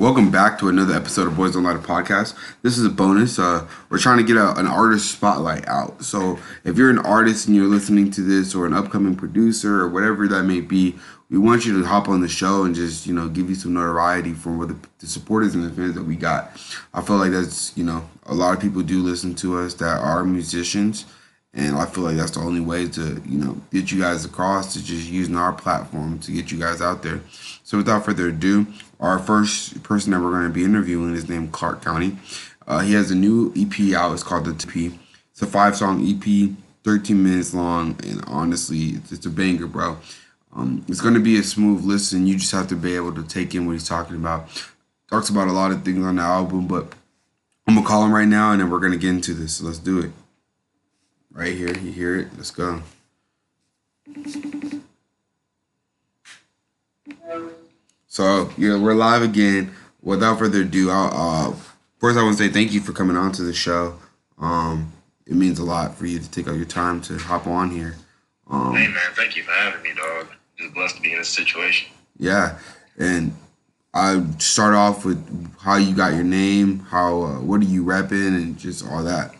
Welcome back to another episode of Boys Don't Lie podcast. This is a bonus. Uh, we're trying to get a, an artist spotlight out. So if you're an artist and you're listening to this, or an upcoming producer, or whatever that may be, we want you to hop on the show and just you know give you some notoriety from what the, the supporters and the fans that we got. I feel like that's you know a lot of people do listen to us that are musicians and I feel like that's the only way to, you know, get you guys across to just using our platform to get you guys out there. So without further ado, our first person that we're going to be interviewing is named Clark County. Uh, he has a new EP out. It's called The TP. It's a five song EP, 13 minutes long, and honestly, it's, it's a banger, bro. Um, it's going to be a smooth listen. You just have to be able to take in what he's talking about. Talks about a lot of things on the album, but I'm going to call him right now, and then we're going to get into this. So let's do it. Right here, you hear it? Let's go. So yeah, we're live again. Without further ado, I'll, uh, first I want to say thank you for coming on to the show. Um, it means a lot for you to take out your time to hop on here. Um, hey man, thank you for having me, dog. Just blessed to be in this situation. Yeah, and I start off with how you got your name, how uh, what are you repping, and just all that.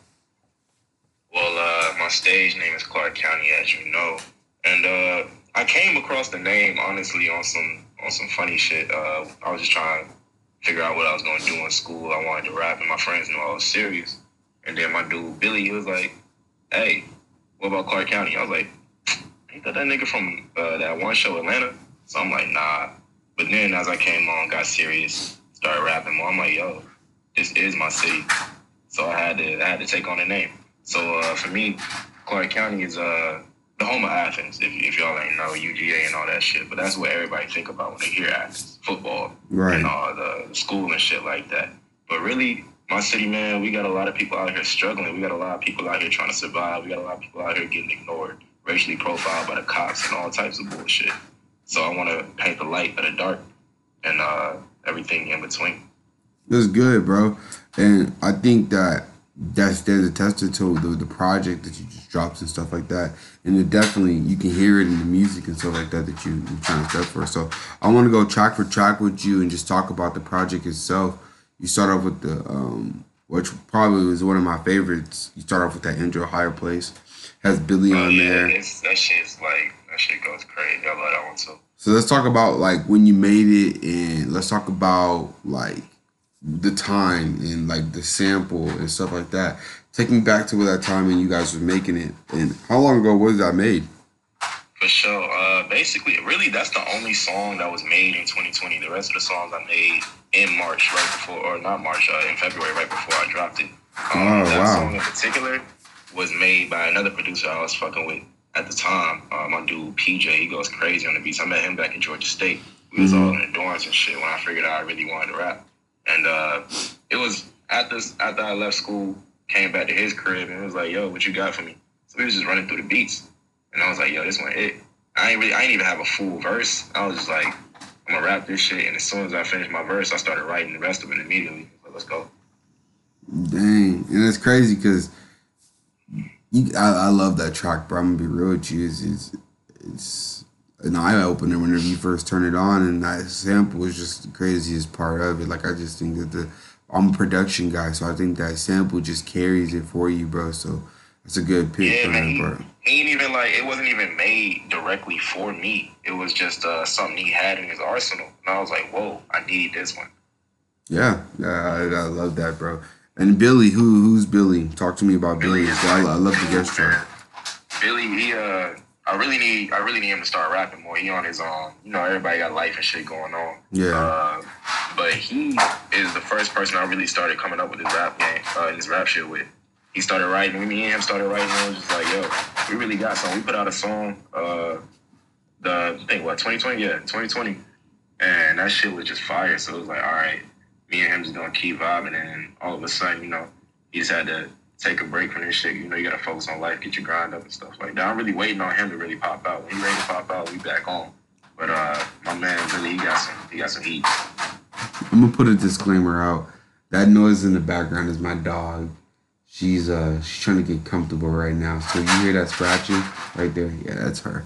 Well, uh, my stage name is Clark County, as you know, and uh, I came across the name honestly on some on some funny shit. Uh, I was just trying to figure out what I was going to do in school. I wanted to rap, and my friends knew I was serious. And then my dude Billy, he was like, "Hey, what about Clark County?" I was like, "Ain't that that nigga from uh, that one show Atlanta?" So I'm like, "Nah." But then as I came on, got serious, started rapping more. I'm like, "Yo, this is my city." So I had to I had to take on the name. So uh, for me, Clark County is uh, the home of Athens. If, if y'all ain't know UGA and all that shit, but that's what everybody think about when they hear Athens, football, right. and all the school and shit like that. But really, my city, man, we got a lot of people out here struggling. We got a lot of people out here trying to survive. We got a lot of people out here getting ignored, racially profiled by the cops, and all types of bullshit. So I want to paint the light but the dark and uh, everything in between. That's good, bro. And I think that that's there's a testament to the, the project that you just dropped and stuff like that. And it definitely you can hear it in the music and stuff like that that you, you're trying to step for. So I want to go track for track with you and just talk about the project itself. You start off with the um, which probably was one of my favorites. You start off with that intro, higher place, has Billy oh, on yeah, there. that shit's like that shit goes crazy. I love that one too. So let's talk about like when you made it, and let's talk about like the time and like the sample and stuff like that. Take me back to that time and you guys were making it. And how long ago was that made? For sure. Uh, basically, really, that's the only song that was made in 2020. The rest of the songs I made in March, right before, or not March, uh, in February, right before I dropped it. Um, oh, that wow. song in particular was made by another producer I was fucking with at the time. Uh, my dude PJ, he goes crazy on the beats. I met him back in Georgia State. We was Mhm. all in the dorms and shit when I figured out I really wanted to rap. And uh, it was after after I left school, came back to his crib and it was like, "Yo, what you got for me?" So we was just running through the beats, and I was like, "Yo, this one it." I ain't really, I ain't even have a full verse. I was just like, "I'm gonna rap this shit," and as soon as I finished my verse, I started writing the rest of it immediately. So let's go. Dang, and it's crazy because you, I, I love that track, bro. I'm gonna be real with you. It's, it's, it's an eye opener whenever you first turn it on, and that sample is just the craziest part of it. Like I just think that the I'm a production guy, so I think that sample just carries it for you, bro. So that's a good pick Yeah, for man. that He, part. he ain't even like it wasn't even made directly for me. It was just uh, something he had in his arsenal, and I was like, "Whoa, I need this one." Yeah, yeah, I, I love that, bro. And Billy, who who's Billy? Talk to me about Billy. is I, I love the guest track. Billy, he uh, I really need, I really need him to start rapping more. He on his own. You know, everybody got life and shit going on. Yeah. Uh, but he is the first person I really started coming up with this rap game, uh, this rap shit with. He started writing. When me and him started writing, it was just like, yo, we really got something. We put out a song, uh, the I think what 2020, yeah, 2020, and that shit was just fire. So it was like, all right, me and him just gonna keep vibing, and all of a sudden, you know, he just had to take a break from this shit. You know, you gotta focus on life, get your grind up and stuff like that. I'm really waiting on him to really pop out. When he ready to pop out, we back on. But uh, my man really, he got some, he got some heat. I'm gonna put a disclaimer out. That noise in the background is my dog. She's uh she's trying to get comfortable right now. So you hear that scratching right there? Yeah, that's her.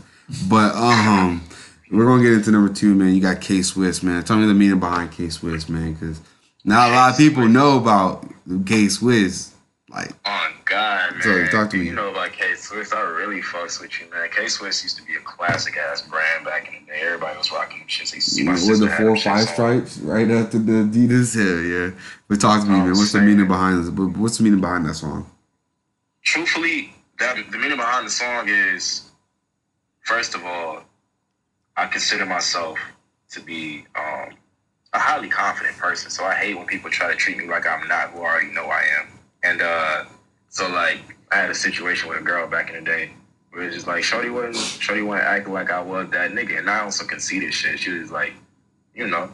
But um We're gonna get into number two, man. You got K Swiss, man. Tell me the meaning behind K Swiss, man, because not a lot of people know about K Swiss. Like, On God, man. So, talk to me. You know about K Swiss? I really fucks with you, man. K Swiss used to be a classic ass brand back in the day. Everybody was rocking them shits. I used see you know, with the four or five shits on. stripes right after the Adidas. Hell yeah. But talk to me, man. What's the meaning behind this? but What's the meaning behind that song? truthfully, that the meaning behind the song is, first of all, I consider myself to be um, a highly confident person. So I hate when people try to treat me like I'm not who I already know I am. And uh, so like I had a situation with a girl back in the day where it's just like Shorty wasn't Shorty wasn't acting like I was that nigga, and I also conceded shit. She was like, you know,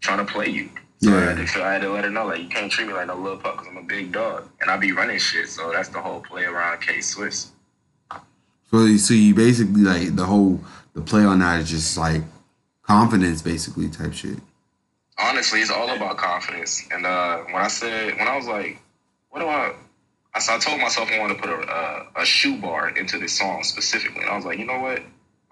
trying to play you. So I, had Yeah. to, I had to let her know, like, you can't treat me like no little pup because I'm a big dog. And I be running shit. So that's the whole play around K Swiss. So, you- so you basically like the whole the play on that is just like confidence, basically type shit. Honestly, it's all about confidence. And uh, when I said, when I was like, what do I, I, so I told myself I wanted to put a, a, a shoe bar into this song specifically. And I was like, you know what?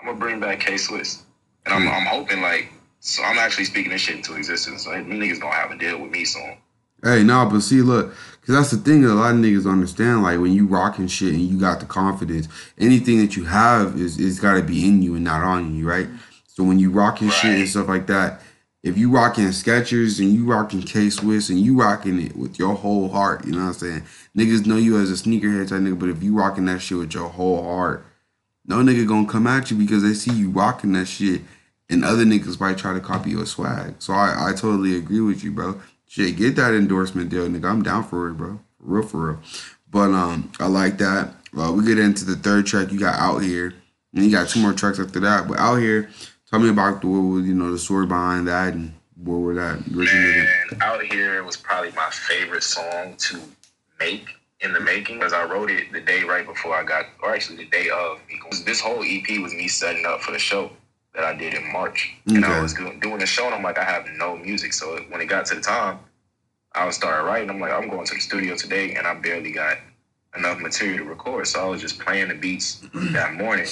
I'm going to bring back K Swiss. And I'm, hmm. I'm hoping, like, so I'm actually speaking this shit into existence. So them niggas to have a deal with me soon. Hey, no, but see, look, because that's the thing that a lot of niggas understand. Like, when you rocking shit and you got the confidence, anything that you have is is got to be in you and not on you, right? So when you rocking shit and stuff like that, if you rocking Skechers and you rocking K Swiss and you rocking it with your whole heart, you know what I'm saying? Niggas know you as a sneakerhead type nigga, but if you rocking that shit with your whole heart, no nigga gonna come at you because they see you rocking that shit, and other niggas might try to copy your swag. So I, I totally agree with you, bro. Shit, get that endorsement deal, nigga. I'm down for it, bro. For real, for real. But um, I like that. Uh, we get into the third track. You got out here, and you got two more tracks after that. But out here, tell me about the you know the story behind that and where were that originated. Man, Out Here it was probably my favorite song to make in the making because I wrote it the day right before I got, or actually the day of. Because this whole EP was me setting up for the show that I did in March. And I was doing, doing the show and I'm like, I have no music. So when it got to the time, I was starting writing. I'm like, I'm going to the studio today and I barely got enough material to record. So I was just playing the beats that morning.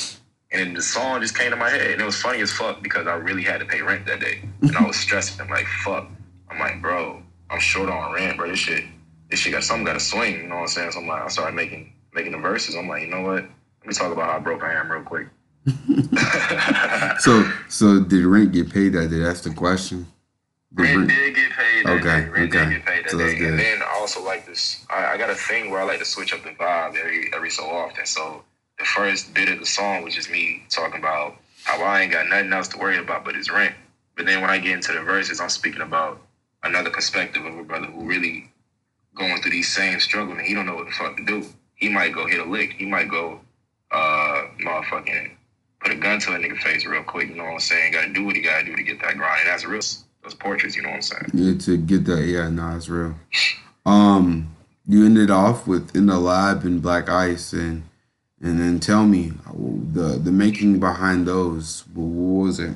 And the song just came to my head. And it was funny as fuck because I really had to pay rent that day. And I was stressing. I'm like, fuck. I'm like, bro, I'm short on rent, bro. This shit, this shit got something got to swing. You know what I'm saying? So I'm like, I started making making the verses. I'm like, you know what? Let me talk about how broke I am real quick. So so did rent get paid that day? That's the question. Did Rent rent- did get paid. That Okay, day. Rent okay. did get paid that So that's day. good. And then I also like this. I, I got a thing where I like to switch up the vibe every every so often. So the first bit of the song was just me talking about how I ain't got nothing else to worry about but his rent. But then when I get into the verses, I'm speaking about another perspective of a brother who really going through these same struggles and he don't know what the fuck to do. He might go hit a lick. He might go uh motherfucking put a gun to a nigga face real quick, you know what I'm saying? Gotta do what he gotta do to get that grind. And that's real those portraits, you know what I'm saying? Yeah, to get that, yeah, no, it's real. Um, you ended off with in the lab and Black Ice, and and then tell me the the making behind those. What, was it?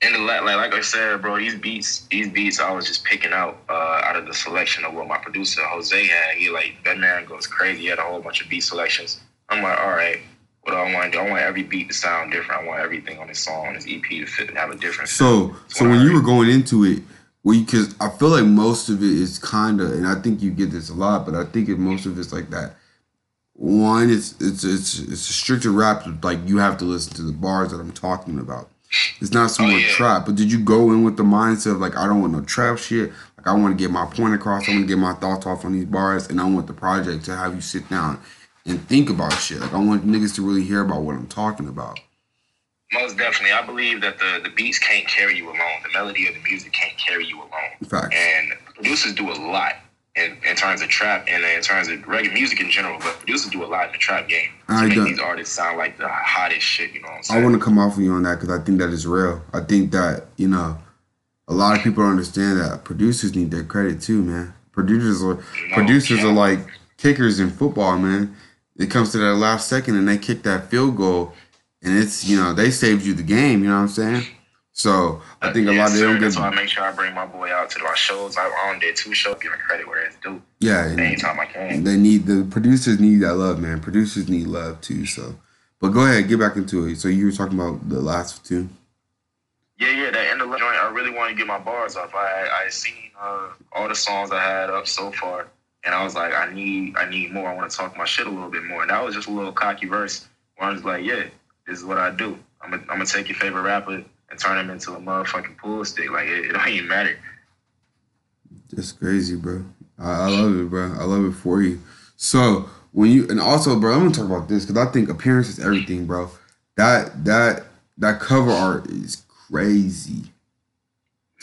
In the like, like I said, bro, these beats, these beats, I was just picking out uh, out of the selection of what my producer Jose had. He like that man goes crazy. He had a whole bunch of beat selections. I'm like, all right, what do I want to do? I want every beat to sound different. I want everything on this song, on this EP to fit, and have a different. So so when you were going into it, well, because I feel like most of it is kind of, and I think you get this a lot, but I think it most of it's like that. One, it's it's it's it's a stricter rap. Like you have to listen to the bars that I'm talking about. It's not so Oh, much yeah. trap. But did you go in with the mindset of like I don't want no trap shit. Like I want to get my point across. I want to get my thoughts off on these bars, and I want the project to have you sit down and think about shit. Like I want niggas to really hear about what I'm talking about. Most definitely, I believe that the the beats can't carry you alone. The melody of the music can't carry you alone. Facts. And producers do a lot in, in terms of trap and in terms of reggae music in general, but producers do a lot in the trap game to I make don't- these artists sound like the hottest shit. You know what I'm saying? I want to come off of you on that because I think that is real. I think that you know, a lot of people don't understand that producers need their credit too, man. Producers are No producers are like kickers in football, man. It comes to that last second and they kick that field goal, and it's you know they saved you the game. You know what I'm saying? So I think a lot Yes, of sir. them That's get why I make sure I bring my boy out to my shows. I on did two shows, giving credit where it's due. yeah. Anytime I can. They need the producers need that love, man. Producers need love too. So, But go ahead, get back into it. So you were talking about the last two. Yeah, yeah, that end of the joint. I really want to get my bars up. I I seen uh, all the songs I had up so far, and I was like, I need I need more. I want to talk my shit a little bit more. And that was just a little cocky verse where I was like, yeah, this is what I do. I'm gonna I'm gonna take your favorite rapper and turn him into a motherfucking pool stick. Like it, it don't even matter. That's crazy, bro. I, I love it, bro. I love it for you. So when you and also, bro, I'm gonna talk about this because I think appearance is everything, bro. That that that cover art is crazy.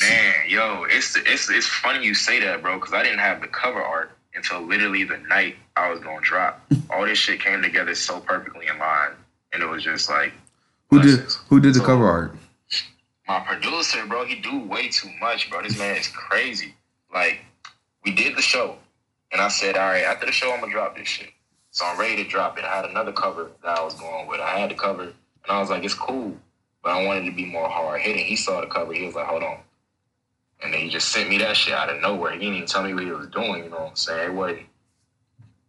Man, yo, it's it's it's funny you say that, bro, because I didn't have the cover art until literally the night I was gonna drop. All this shit came together so perfectly in line, and it was just like Who did who did the So, cover art? My producer, bro, he do way too much, bro. This man is crazy. Like, we did the show, and I said, all right, after the show, I'm gonna drop this shit. So I'm ready to drop it. I had another cover that I was going with. I had the cover, and I was like, it's cool, but I wanted to be more hard hitting. He saw the cover, he was like, hold on. And then he just sent me that shit out of nowhere. He didn't even tell me what he was doing, you know what I'm saying? It wasn't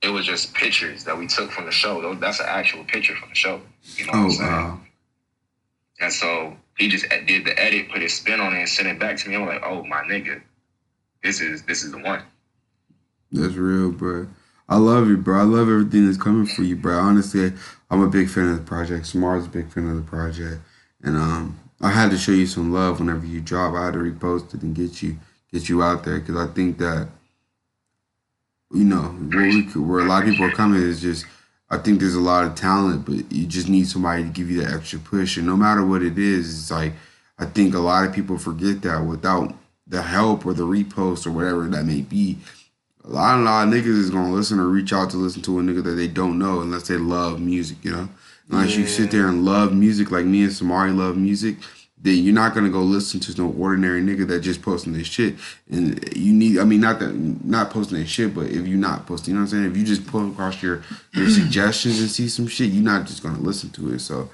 it was just pictures that we took from the show. That's an actual picture from the show. You know what Oh I'm saying? wow. And so he just did the edit, put his spin on it, and sent it back to me. I'm like, oh my nigga, this is this is the one. That's real, bro. I love you, bro. I love everything that's coming for you, bro. Honestly, I'm a big fan of the project. Smart's a big fan of the project, and um, I had to show you some love whenever you drop. I had to repost it and get you get you out there because I think that you know where, we where a lot of people are coming is just. I think there's a lot of talent, but you just need somebody to give you that extra push. And no matter what it is, it's like I think a lot of people forget that without the help or the repost or whatever that may be, a lot, a lot of niggas is gonna listen or reach out to listen to a nigga that they don't know unless they love music, you know. Unless you sit there and love music like me and Samari love music, then you're not gonna go listen to no ordinary nigga that just posting this shit. And you need, I mean, not that not posting that shit, but if you're not posting, you know what I'm saying. If you just put across your your suggestions and see some shit, you're not just gonna listen to it. So.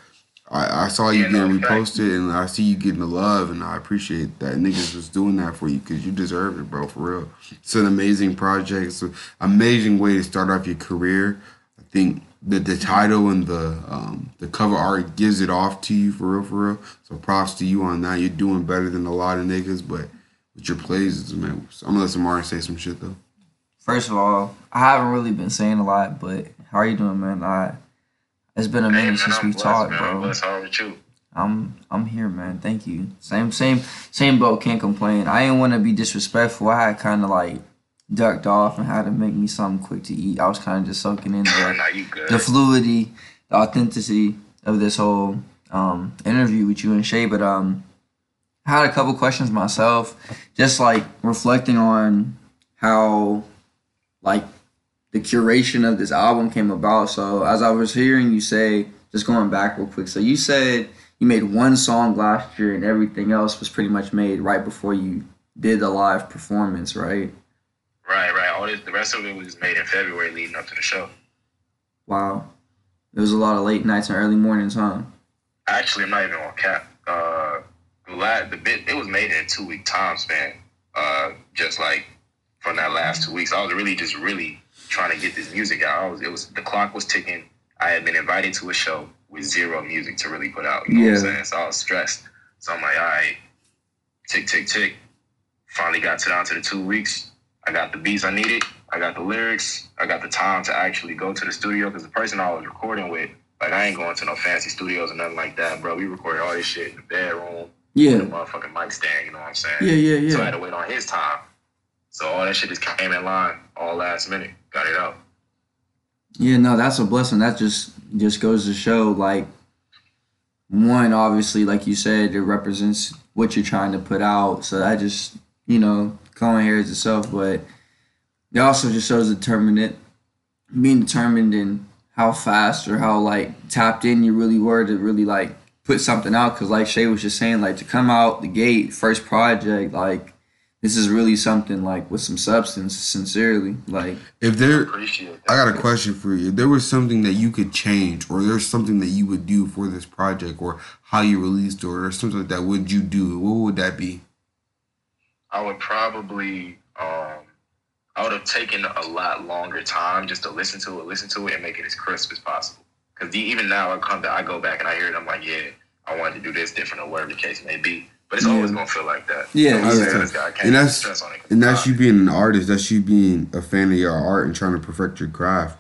I, I saw you Yeah, getting reposted, and I see you getting the love, and I appreciate that niggas was doing that for you because you deserve it, bro. For real, it's an amazing project. It's an amazing way to start off your career. I think the the title and the um, the cover art gives it off to you for real, for real. So props to you on that. You're doing better than a lot of niggas, but with your plays, man. I'm gonna let Samara say some shit though. First of all, I haven't really been saying a lot, but how are you doing, man? I it's been a Hey, minute man, since I'm we blessed, talked, man. I'm bro. blessed. How are with you? I'm I'm here, man. Thank you. Same same same boat. Can't complain. I didn't want to be disrespectful. I had kind of like ducked off and had to make me something quick to eat. I was kind of just soaking in the nah, you good. the fluidity, the authenticity of this whole um, interview with you and Shay. But um, I had a couple questions myself, just like reflecting on how like the curation of this album came about. So as I was hearing you say, just going back real quick. So you said you made one song last year and everything else was pretty much made right before you did the live performance, right? Right, right. All this, the rest of it was made in February, leading up to the show. Wow. it was a lot of late nights and early mornings, huh? Actually, I'm not even on cap. Uh, the la- the bit it was made in a two week time span. Uh, just like from that last two weeks, I was really just really trying to get this music out. I was it was the clock was ticking. I had been invited to a show with zero music to really put out. You know what I'm Yeah. saying? So I was stressed. So I'm like, all right, tick tick tick. Finally got to down to the two weeks. I got the beats I needed. I got the lyrics. I got the time to actually go to the studio because the person I was recording with, like, I ain't going to no fancy studios or nothing like that, bro. We recorded all this shit in the bedroom, with a motherfucking mic stand. You know what I'm saying? Yeah, yeah, yeah. So I had to wait on his time. So all that shit just came in line all last minute. Got it out. Yeah, no, that's a blessing. That just just goes to show like one, obviously, like you said, it represents what you're trying to put out. So that just, you know, Cohen hears itself, but it also just shows determinate being determined in how fast or how like tapped in you really were to really like put something out. Cause like Shay was just saying, like to come out the gate, first project, like this is really something like with some substance, sincerely. Like If there, Appreciate that. I got a question for you. If there was something that you could change, or there's something that you would do for this project, or how you released it, or something like that, would you do? What would that be? I would probably um I would have taken a lot longer time just to listen to it, listen to it, and make it as crisp as possible. Because even now, I come, to, I go back and I hear it. I'm like, yeah, I wanted to do this different or whatever the case may be. But it's Yeah. always gonna feel like that. Yeah, You know yeah. saying? This guy can't And that's- stress on it 'cause And that's you being an artist. That's you being a fan of your art and trying to perfect your craft.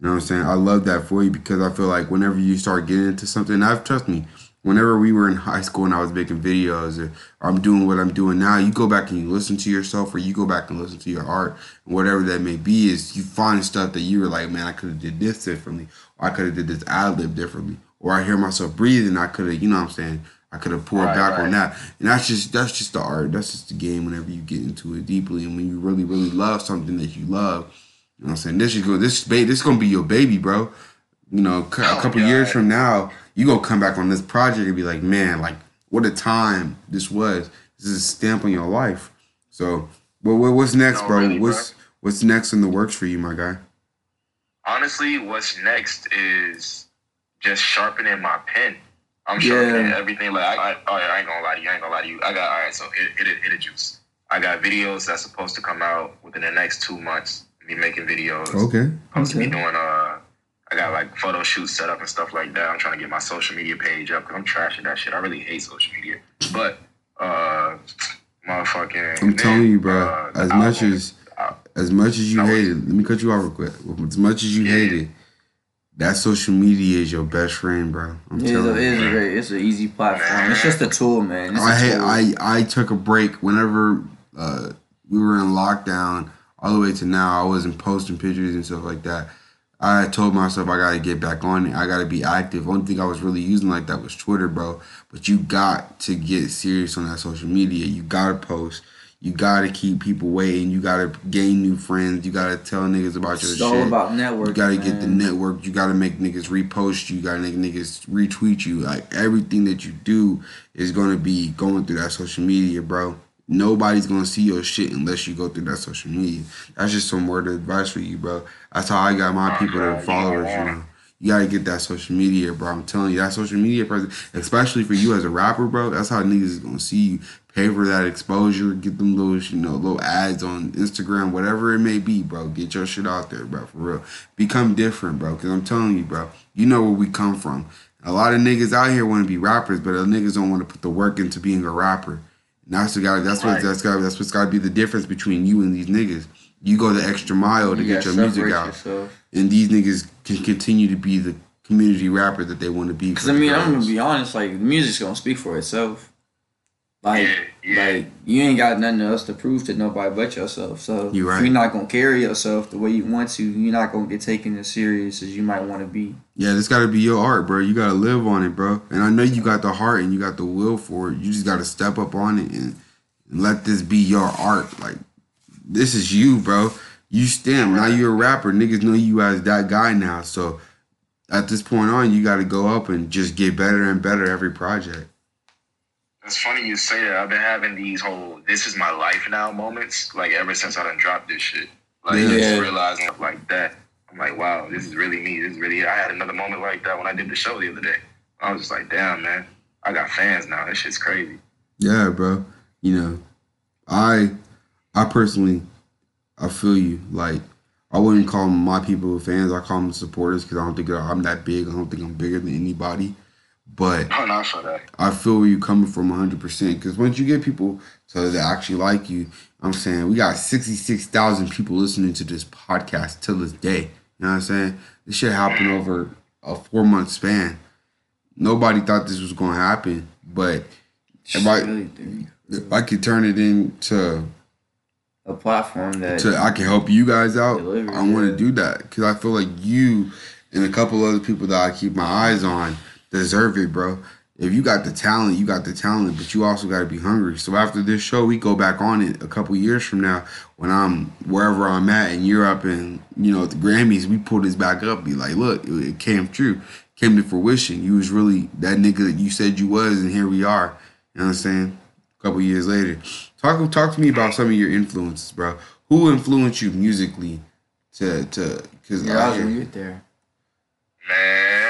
You know what I'm saying? I love that for you because I feel like whenever you start getting into something, I've trust me. Whenever we were in high school and I was making videos or I'm doing what I'm doing now, you go back and you listen to yourself or you go back and listen to your art whatever that may be is you find stuff that you were like, man, I could have did this differently or I could have did this ad lib differently or I hear myself breathing, I could have, you know what I'm saying? I could have pulled Right, back on that. And that's just that's just the art. That's just the game whenever you get into it deeply and when you really, really love something that you love. You know what I'm saying? This is go this ba- this is gonna be your baby, bro. You know, a Oh, couple years from now, you gonna come back on this project and be like, man, like what a time this was. This is a stamp on your life. So, what, what what's next, No, bro? really, bro. what's what's next in the works for you, my guy? honestly, what's next is just sharpening my pen. I'm Yeah. sharpening everything. Like, I, I, oh, yeah, I ain't gonna lie to you. I ain't gonna lie to you. I got all right. So hit, hit it, hit it, juice. I got videos that's supposed to come out within the next two months. Me making videos. Okay. Supposed to Okay. be doing uh. I got like photo shoots set up and stuff like that. I'm trying to get my social media page up because I'm trashing that shit. I really hate social media, but uh, motherfucking. I'm then, telling you, bro. uh, the as much as uh, as much as you No, hate it, let me cut you off real quick. As much as you Yeah. hate it, that social media is your best friend, bro. I'm It is, telling a, it you. is a great. It's an easy platform. It's just a tool, man. It's a I hate, tool. I I took a break whenever uh, we were in lockdown all the way to now. I wasn't posting pictures and stuff like that. I told myself I gotta get back on it. I gotta be active. Only thing I was really using like that was Twitter, bro. But you got to get serious on that social media. You gotta post. You gotta keep people waiting. You gotta gain new friends. You gotta tell niggas about your It's shit. all about networking. You gotta get the network. You gotta make niggas repost you. You gotta make niggas retweet you. Like everything that you do is gonna be going through that social media, bro. Nobody's gonna see your shit unless you go through that social media. That's just some word of advice for you, bro. That's how I got my people, you followers. You know, you gotta get that social media, bro. I'm telling you, that social media presence, especially for you as a rapper, bro. That's how niggas is gonna see you. Pay for that exposure. Get them little, you know, little ads on Instagram, whatever it may be, bro. Get your shit out there, bro. For real, become different, bro. Cause I'm telling you, bro. You know where we come from. A lot of niggas out here want to be rappers, but the niggas don't want to put the work into being a rapper. That's the guy. That's what. Right. That's got. That's what's got to be the difference between you and these niggas. You go the extra mile to You get your music out, yourself. and these niggas can continue to be the community rapper that they want to be. Because I mean, I'm gonna be honest. Like the music's gonna speak for itself. Like, Yeah, yeah. like you ain't got nothing else to prove to nobody but yourself. So You if right. you're not gonna carry yourself the way you want to, you're not gonna get taken as serious as you might want to be. Yeah, this got to be your art, bro. You got to live on it, bro. And I know you got the heart and you got the will for it. You just got to step up on it and, and let this be your art. Like, this is you, bro. You stem. Now you're a rapper. Niggas know you as that guy now. So at this point on, you got to go up and just get better and better every project. It's funny you say that. I've been having these whole "this is my life now" moments, like ever since I done dropped this shit. Like Yeah. just realizing like that. I'm like, wow, this is really me. This is really. I had another moment like that when I did the show the other day. I was just like, damn, man, I got fans now. This shit's crazy. Yeah, bro. You know, I, I personally, I feel you. Like, I wouldn't call my people fans. I call them supporters because I don't think I'm that big. I don't think I'm bigger than anybody. But Oh, not for. I feel where you're coming from 100%. Because once you get people so that they actually like you, I'm saying we got 66,000 people listening to this podcast till this day. You know what I'm saying? This shit happened over a four month span. Nobody thought this was going to happen, but It's Right. really doing if I could turn it into a platform that to I can help you guys out. I want to do that because I feel like you and a couple other people that I keep my eyes on deserve it, bro. If you got the talent, you got the talent, but you also got to be hungry. So after this show, we go back on it a couple years from now when I'm wherever I'm at in Europe and you know at the Grammys, we pull this back up. Be like, look, it, it came true, came to fruition. You was really that nigga that you said you was, and here we are. You know what I'm saying? A couple years later, talk talk to me about some of your influences, bro. Who influenced you musically to to because yeah, I was gonna get there. Man,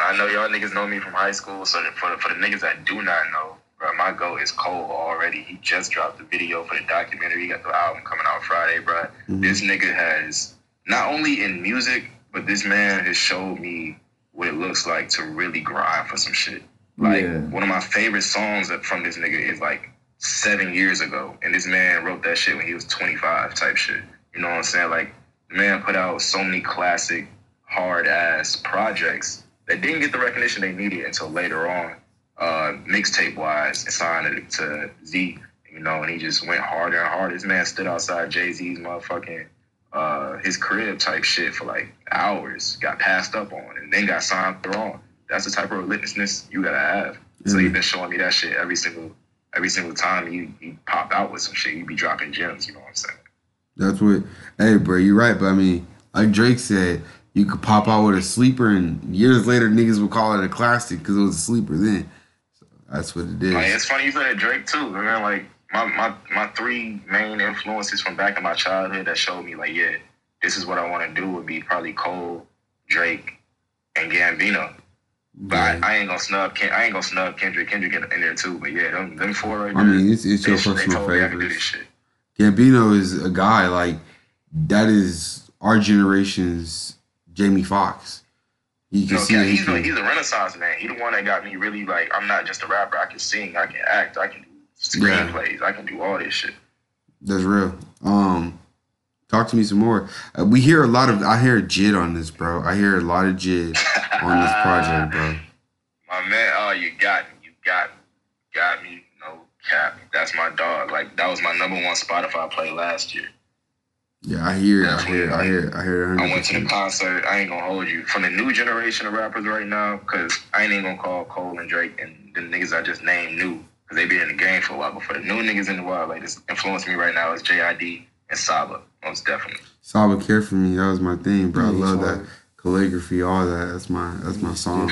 I know y'all niggas know me from high school. So for the, for the niggas that do not know, bro, my goal is Cole already. He just dropped the video for the documentary. He got the album coming out Friday, bro. Mhm. This nigga has not only in music, but this man has showed me what it looks like to really grind for some shit. Like Yeah. one of my favorite songs that- from this nigga is like seven years ago, and this man wrote that shit when he was 25, type shit. You know what I'm saying? Like the man put out so many classic, hard ass projects that didn't get the recognition they needed until later on, uh, mixtape wise, and signed it to Z. You know, and he just went harder and harder. This man stood outside Jay Z's motherfucking uh, his crib type shit for like hours, got passed up on, and then got signed through on. That's the type of relentlessness you gotta have. So Mhm. you've been showing me that shit every single every single time you, you pop out with some shit. You be dropping gems. You know what I'm saying? That's what. Hey, bro, you're right. But I mean, like Drake said, you could pop out with a sleeper, and years later, niggas would call it a classic because it was a sleeper then. So that's what it is. Like it's funny you said Drake too, man. Like my, my my three main influences from back in my childhood that showed me like, yeah, this is what I want to do would be probably Cole, Drake, and Gambino. But Yeah. I, I ain't gonna snub Ken, I ain't gonna snub Kendrick. Kendrick in, in there too. But yeah, them, them four right there. I mean, it's, it's your they personal told me I could do favorites. this. Gambino is a guy like that is our generation's Jamie Foxx. You can know, see yeah, he's, can- he's a renaissance man. He the one that got me really like. I'm not just a rapper. I can sing. I can act. I can do Yeah. I can do all this shit. That's real. Um, talk to me some more. Uh, we hear a lot of. I hear Jid on this, bro. I hear a lot of Jid on this project, bro. My man, oh, you got me. You got me. Got me. No cap. That's my dog. Like that was my number one Spotify play last year. Yeah, I hear. I hear. I hear. I hear. I went to the concert. I ain't gonna hold you. From the new generation of rappers right now, because I ain't even gonna call Cole and Drake and the niggas I just named new, because they been in the game for a while. But for the new niggas in the wild, like this influence me right now is JID and Saba, most definitely. Saba care for me. That was my thing, bro. I love that calligraphy, all that. That's my. That's my song.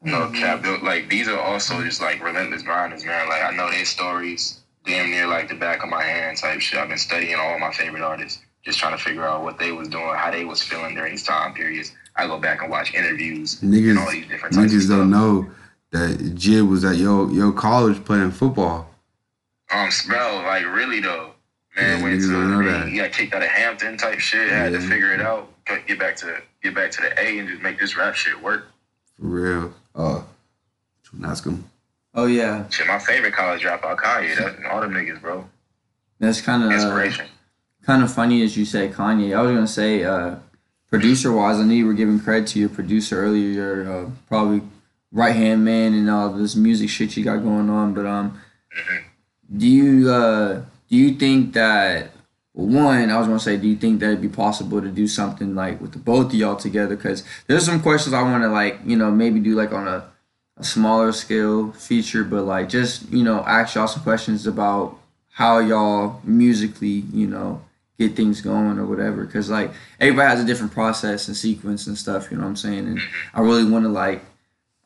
No cap. They're- Like these are also just like relentless grinders, man. Like I know their stories damn near like the back of my hand type shit. I've been studying all my favorite artists, just trying to figure out what they was doing, how they was feeling during these time periods. I go back and watch interviews and all Niggas, these different types of niggas don't know that JID was at yo yo college playing football. Um, bro, like really though, man. Yeah, went to know he- that. he got kicked out of Hampton type shit. Had to figure it out. Get get back to get back to the A and just make this rap shit work. For real. Uh, ask him. Oh yeah, Shit, my favorite college dropout, Kanye. That's all them niggas, bro. that's kind of Inspiration. kind of funny as you say Kanye. I was gonna say, uh, producer wise, I knew you were giving credit to your producer earlier. Your uh, probably right hand man and all this music shit you got going on. But um, do you uh, do you think that one? I was gonna say, do you think that it'd be possible to do something like with the both of y'all together? Because there's some questions I want to like you know maybe do like on a a smaller scale feature, but like just you know ask y'all some questions about how y'all musically you know get things going or whatever. Because like everybody has a different process and sequence and stuff. You know what I'm saying? And I really want to like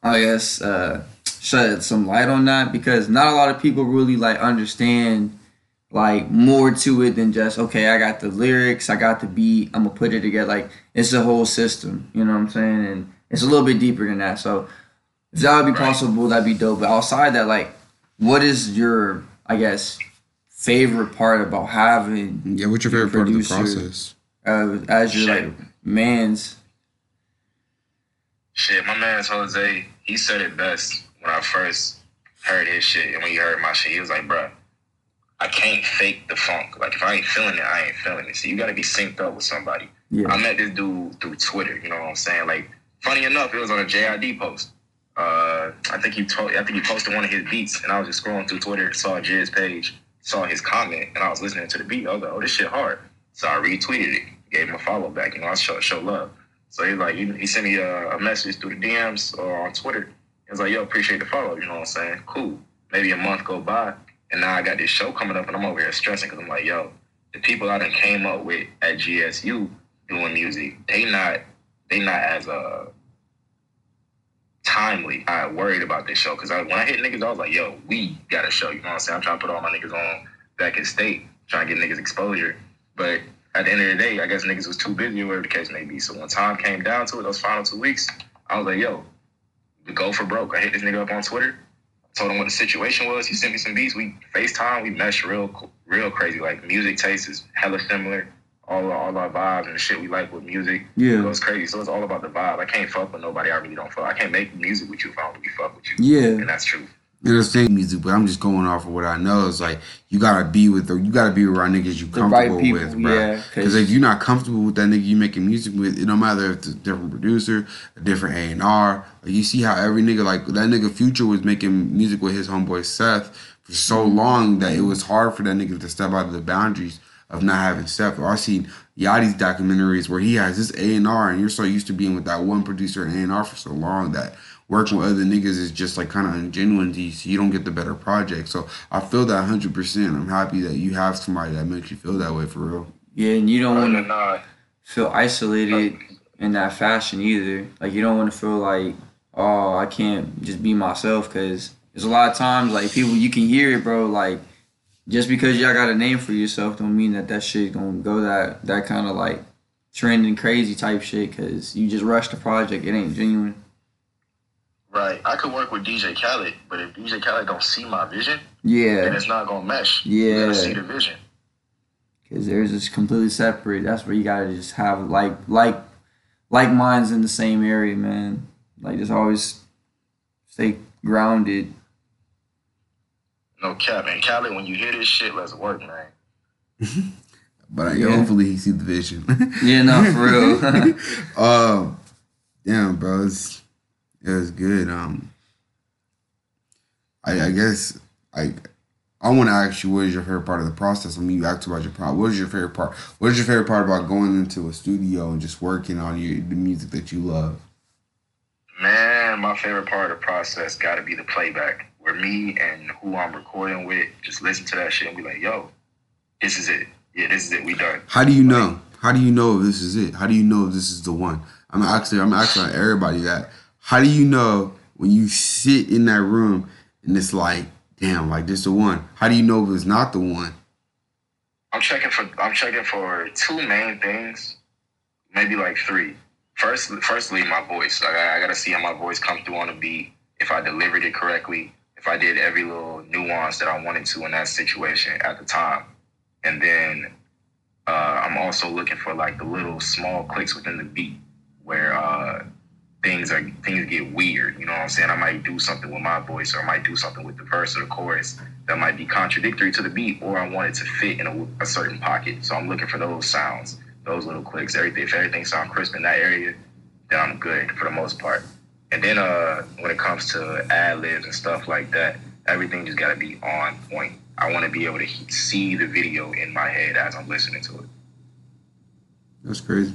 I guess uh, shed some light on that because not a lot of people really like understand like more to it than just okay i got the lyrics i got the beat i'm gonna put it together like it's a whole system you know what i'm saying and it's a little bit deeper than that so that would be Right. possible that'd be dope but outside that like what is your i guess favorite part about having Yeah, what's your Your favorite part of the producer. process? uh, as your like man's Shit, my man's Jose, he said it best when I first heard his shit. And when he heard my shit, he was like, "Bro, I can't fake the funk. Like, if I ain't feeling it, I ain't feeling it. So you gotta be synced up with somebody. yeah I met this dude through Twitter, you know what I'm saying? Like, funny enough, it was on a JID post. Uh, I think he told, I think he posted one of his beats, and I was just scrolling through Twitter, saw JID's page, saw his comment, and I was listening to the beat. I was like, oh, this shit hard. So I retweeted it, gave him a follow back, you know, I show, show love. So he like, he, he sent me a, a message through the DMs or on Twitter. He was like, yo, appreciate the follow, you know what I'm saying? Cool. Maybe a month go by, and now I got this show coming up, and I'm over here stressing because I'm like, yo, the people I done came up with at GSU doing music, they not they not as uh timely. I worried about this show because I, when I hit niggas, I was like, yo, we got a show. You know what I'm saying? I'm trying to put all my niggas on back in state, trying to get niggas exposure. But at the end of the day, I guess niggas was too busy or whatever the case may be. So when time came down to it, those final two weeks, I was like, yo, go for broke. I hit this nigga up on Twitter. Told him what the situation was. He sent me some beats. We FaceTime. We meshed real, real crazy. Like music taste is hella similar. All all our vibes and the shit we like with music. Yeah. it it's crazy. So it's all about the vibe. I can't fuck with nobody I really don't fuck. I can't make music with you if I don't really fuck with you. Yeah. And that's true. You understand music, but I'm just going off of what I know. It's like you gotta be with the you gotta be around niggas you The right comfortable people, with, bro. yeah, 'cause- Because if you're not comfortable with that nigga you making music with, it no matter if it's a different producer, a different A and R. You see how every nigga like that nigga Future was making music with his homeboy Seth for so Mm-hmm. long that it was hard for that nigga to step out of the boundaries of not having stuff. Or I seen Yachty's documentaries where he has this A and R, and you're so used to being with that one producer and A and R for so long that working with other niggas is just like kind of ungenuine to you, so you don't get the better project. So I feel that hundred percent. I'm happy that you have somebody that makes you feel that way for real. Yeah, and you don't want to that, feel isolated in that fashion either. Like you don't want to feel like, oh, I can't just be myself because there's a lot of times like people you can hear it, bro. Like just because y'all got a name for yourself don't mean that that shit gonna go that that kind of like trending crazy type shit because you just rush the project. It ain't genuine. right. I could work with DJ Khaled, but if DJ Khaled don't see my vision, yeah, then it's not gonna mesh. You Yeah. gotta see the vision. because there's just completely separate. That's where you gotta just have like like like minds in the same area, man. Like just always stay grounded. No cap. And Khaled, when you hear this shit, let's work, man. But uh, Yeah. hopefully he see the vision. Yeah, no, for real. uh, damn, bro, it's it was good. Um, I I guess I I want to ask you what is your favorite part of the process. I mean, you asked about your part. What is your favorite part? What is your favorite part about going into a studio and just working on your the music that you love? Man, my favorite part of the process got to be the playback, where me and who I'm recording with just listen to that shit and be like, "Yo, this is it. Yeah, this is it. We done." How do you know? How do you know if this is it? How do you know if this is the one? I'm actually I'm asking everybody that. How do you know when you sit in that room and it's like, damn, like this the one? How do you know if it's not the one? I'm checking for I'm checking for two main things, maybe like three. First, firstly, my voice. I, I gotta see how my voice come through on the beat. If I delivered it correctly, if I did every little nuance that I wanted to in that situation at the time, and then uh, I'm also looking for like the little small clicks within the beat where uh, things are things get weird. You know what I'm saying? I might do something with my voice, or I might do something with the verse or the chorus that might be contradictory to the beat, or I want it to fit in a, a certain pocket. So I'm looking for those sounds, those little clicks. Everything, if everything sounds crisp in that area, then I'm good for the most part. And then uh, when it comes to ad libs and stuff like that, everything just got to be on point. I want to be able to he- see the video in my head as I'm listening to it. That's crazy.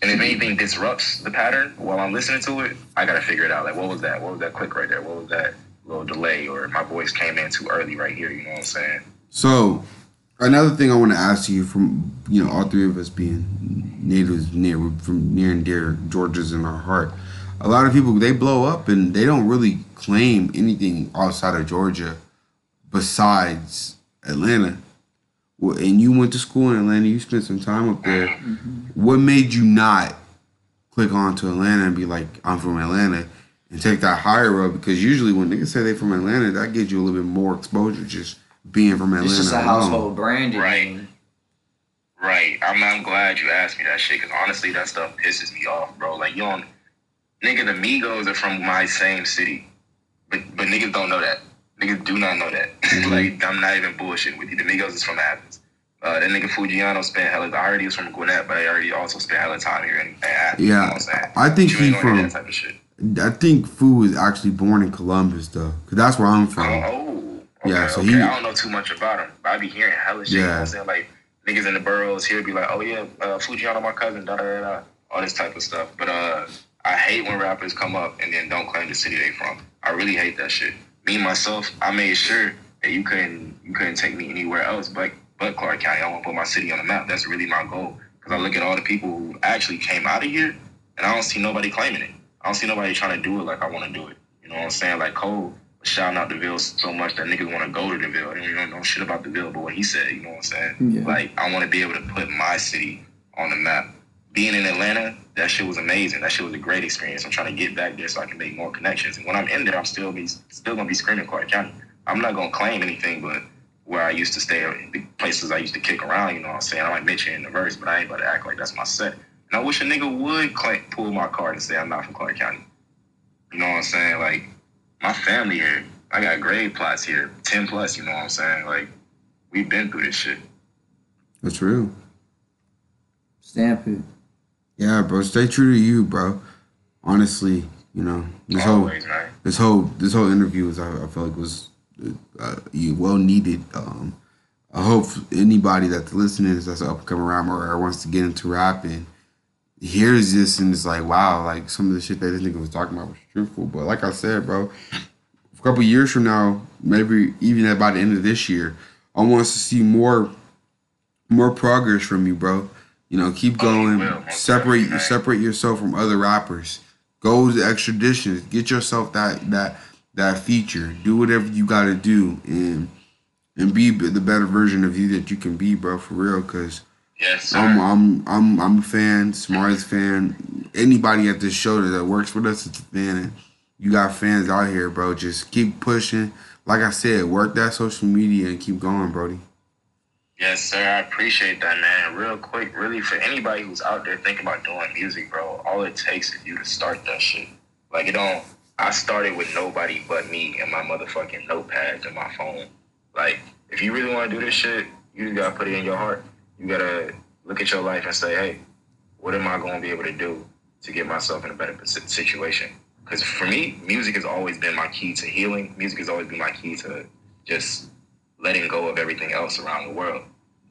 And if anything disrupts the pattern while I'm listening to it, I gotta figure it out. Like, what was that? What was that click right there? What was that little delay? Or my voice came in too early right here. You know what I'm saying? So, another thing I want to ask you from you know all three of us being natives near from near and dear Georgia's in our heart. A lot of people they blow up and they don't really claim anything outside of Georgia besides Atlanta. Well, and you went to school in Atlanta. You spent some time up there. Mm-hmm. What made you not click on to Atlanta and be like, "I'm from Atlanta," and take that higher road? Because usually when niggas say they from Atlanta, that gives you a little bit more exposure just being from Atlanta. It's just a alone. household branding. Right. Right. I'm, I'm glad you asked me that shit because honestly, that stuff pisses me off, bro. Like, you don't, nigga, the Migos are from my same city, but but niggas don't know that. Niggas do not know that. like, I'm not even bullshitting with you. The Migos is from Athens. Uh, that nigga Fujiano spent hella. I already was from Gwinnett, but I already also spent hella time here in, in Athens. You know Yeah? I think he ain't gonna hear from. that type of shit. I think Fu was actually born in Columbus though, cause that's where I'm from. Oh, okay, Yeah, so okay. he- I don't know too much about him, but I be hearing hella shit. You know what Yeah. I'm saying? Like niggas in the boroughs here be like, oh yeah, uh, Fujiano, my cousin, da da da da, all this type of stuff. But uh, I hate when rappers come up and then don't claim the city they from. I really hate that shit. Me myself, I made sure that you couldn't you couldn't take me anywhere else but but Clark County. I want to put my city on the map. That's really my goal. Cause I look at all the people who actually came out of here, and I don't see nobody claiming it. I don't see nobody trying to do it like I want to do it. You know what I'm saying? Like Cole shouting out the Ville so much that niggas want to go to the Ville. They don't know shit about the Ville, but what he said, you know what I'm saying? Yeah. Like I want to be able to put my city on the map. Being in Atlanta, that shit was amazing. That shit was a great experience. I'm trying to get back there so I can make more connections. And when I'm in there, I'm still be still gonna be screaming Clark County. I'm not gonna claim anything, but where I used to stay, the places I used to kick around. You know what I'm saying? I might mention in the verse, but I ain't about to act like that's my set. And I wish a nigga would cl- pull my card and say I'm not from Clark County. You know what I'm saying? Like my family here, I got grade plots here, ten plus. You know what I'm saying? Like we've been through this shit. That's real. Stamp it. Yeah, bro. Stay true to you, bro. Honestly, you know this whole man. this whole this whole interview was I, I feel like was uh, you well needed. Um, I hope anybody that's listening that's an upcoming rapper or wants to get into rapping hears this and it's like, wow, like some of the shit that this nigga was talking about was truthful. But like I said, bro, a couple years from now, maybe even by the end of this year, I want to see more more progress from you, bro. You know, keep Oh, going. separate separate yourself from other rappers. Go to extraditions. Get yourself that that that feature. Do whatever you got to do and and be the better version of you that you can be, bro. For real, cause Yes, sir. I'm I'm I'm I'm a fan, smartest fan. Anybody at this show that works with us is a fan. You got fans out here, bro. Just keep pushing. Like I said, work that social media and keep going, Brody. Yes, sir. I appreciate that, man. Real quick, really, for anybody who's out there thinking about doing music, bro, all it takes is you to start that shit. Like, it don't. I started with nobody but me and my motherfucking notepads and my phone. Like, if you really want to do this shit, you just gotta put it in your heart. You gotta look at your life and say, hey, what am I gonna be able to do to get myself in a better situation? Because for me, music has always been my key to healing. Music has always been my key to just letting go of everything else around the world.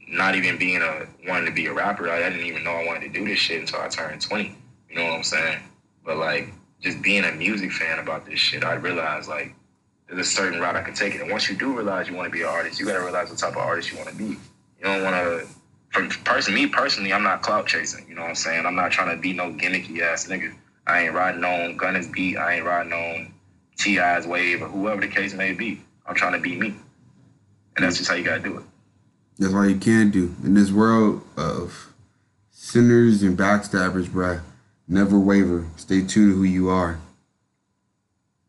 Not even being a wanting to be a rapper. I, I didn't even know I wanted to do this shit until I turned 20. You know what I'm saying? But like just being a music fan about this shit, I realized like there's a certain route I can take it. And once you do realize you want to be an artist, you gotta realize what type of artist you want to be. You don't want to. For person, me personally, I'm not clout chasing. You know what I'm saying? I'm not trying to be no gimmicky ass nigga. I ain't riding on Gunna's beat. I ain't riding on T.I.'s wave or whoever the case may be. I'm trying to be me. And that's just how you gotta do it. That's all you can do in this world of sinners and backstabbers, bruh. Never waver. Stay true to who you are.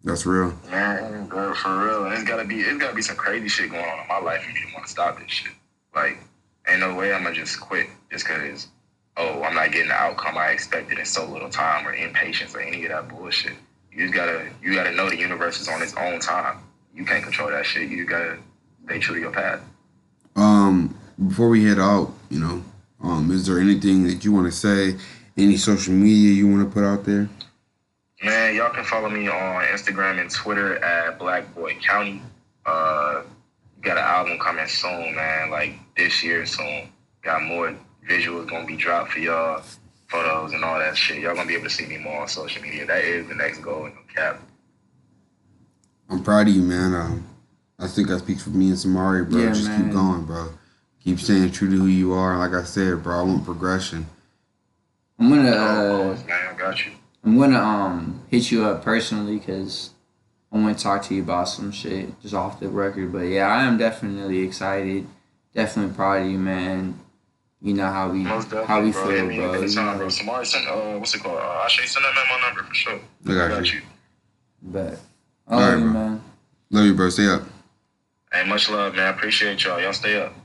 That's real. Man, bro, for real. And it's gotta be it's gotta be some crazy shit going on in my life to want to stop this shit. Like, ain't no way I'm gonna just quit just cause oh, I'm not getting the outcome I expected in so little time or impatience or any of that bullshit. You just gotta you gotta know the universe is on its own time. You can't control that shit. You gotta your path. Um, before we head out, you know, um, is there anything that you want to say? Any social media you want to put out there? Man, y'all can follow me on Instagram and Twitter at Black Boy County. Uh, got an album coming soon, man. Like this year soon. Got more visuals gonna be dropped for y'all, photos and all that shit. Y'all gonna be able to see me more on social media. That is the next goal in the cap. I'm proud of you, man. Um, I think I speak for me and Samari, bro. Yeah, Just man. keep going, bro. Keep staying true to who you are. Like I said, bro, I want progression. I'm gonna uh, always, man, I got you. I'm gonna um hit you up personally because I want to talk to you about some shit just off the record. But yeah, I am definitely excited. Definitely proud of you, man. You know how we Most definitely, how we bro. feel, Hit me up bro. You anytime, bro. know, Somebody sent uh, what's it called? Uh, I should send that man my number for sure. I got you. but I love right, you, bro. man. Love you, bro. Stay up. Hey, much love, man. Appreciate y'all. Y'all stay up.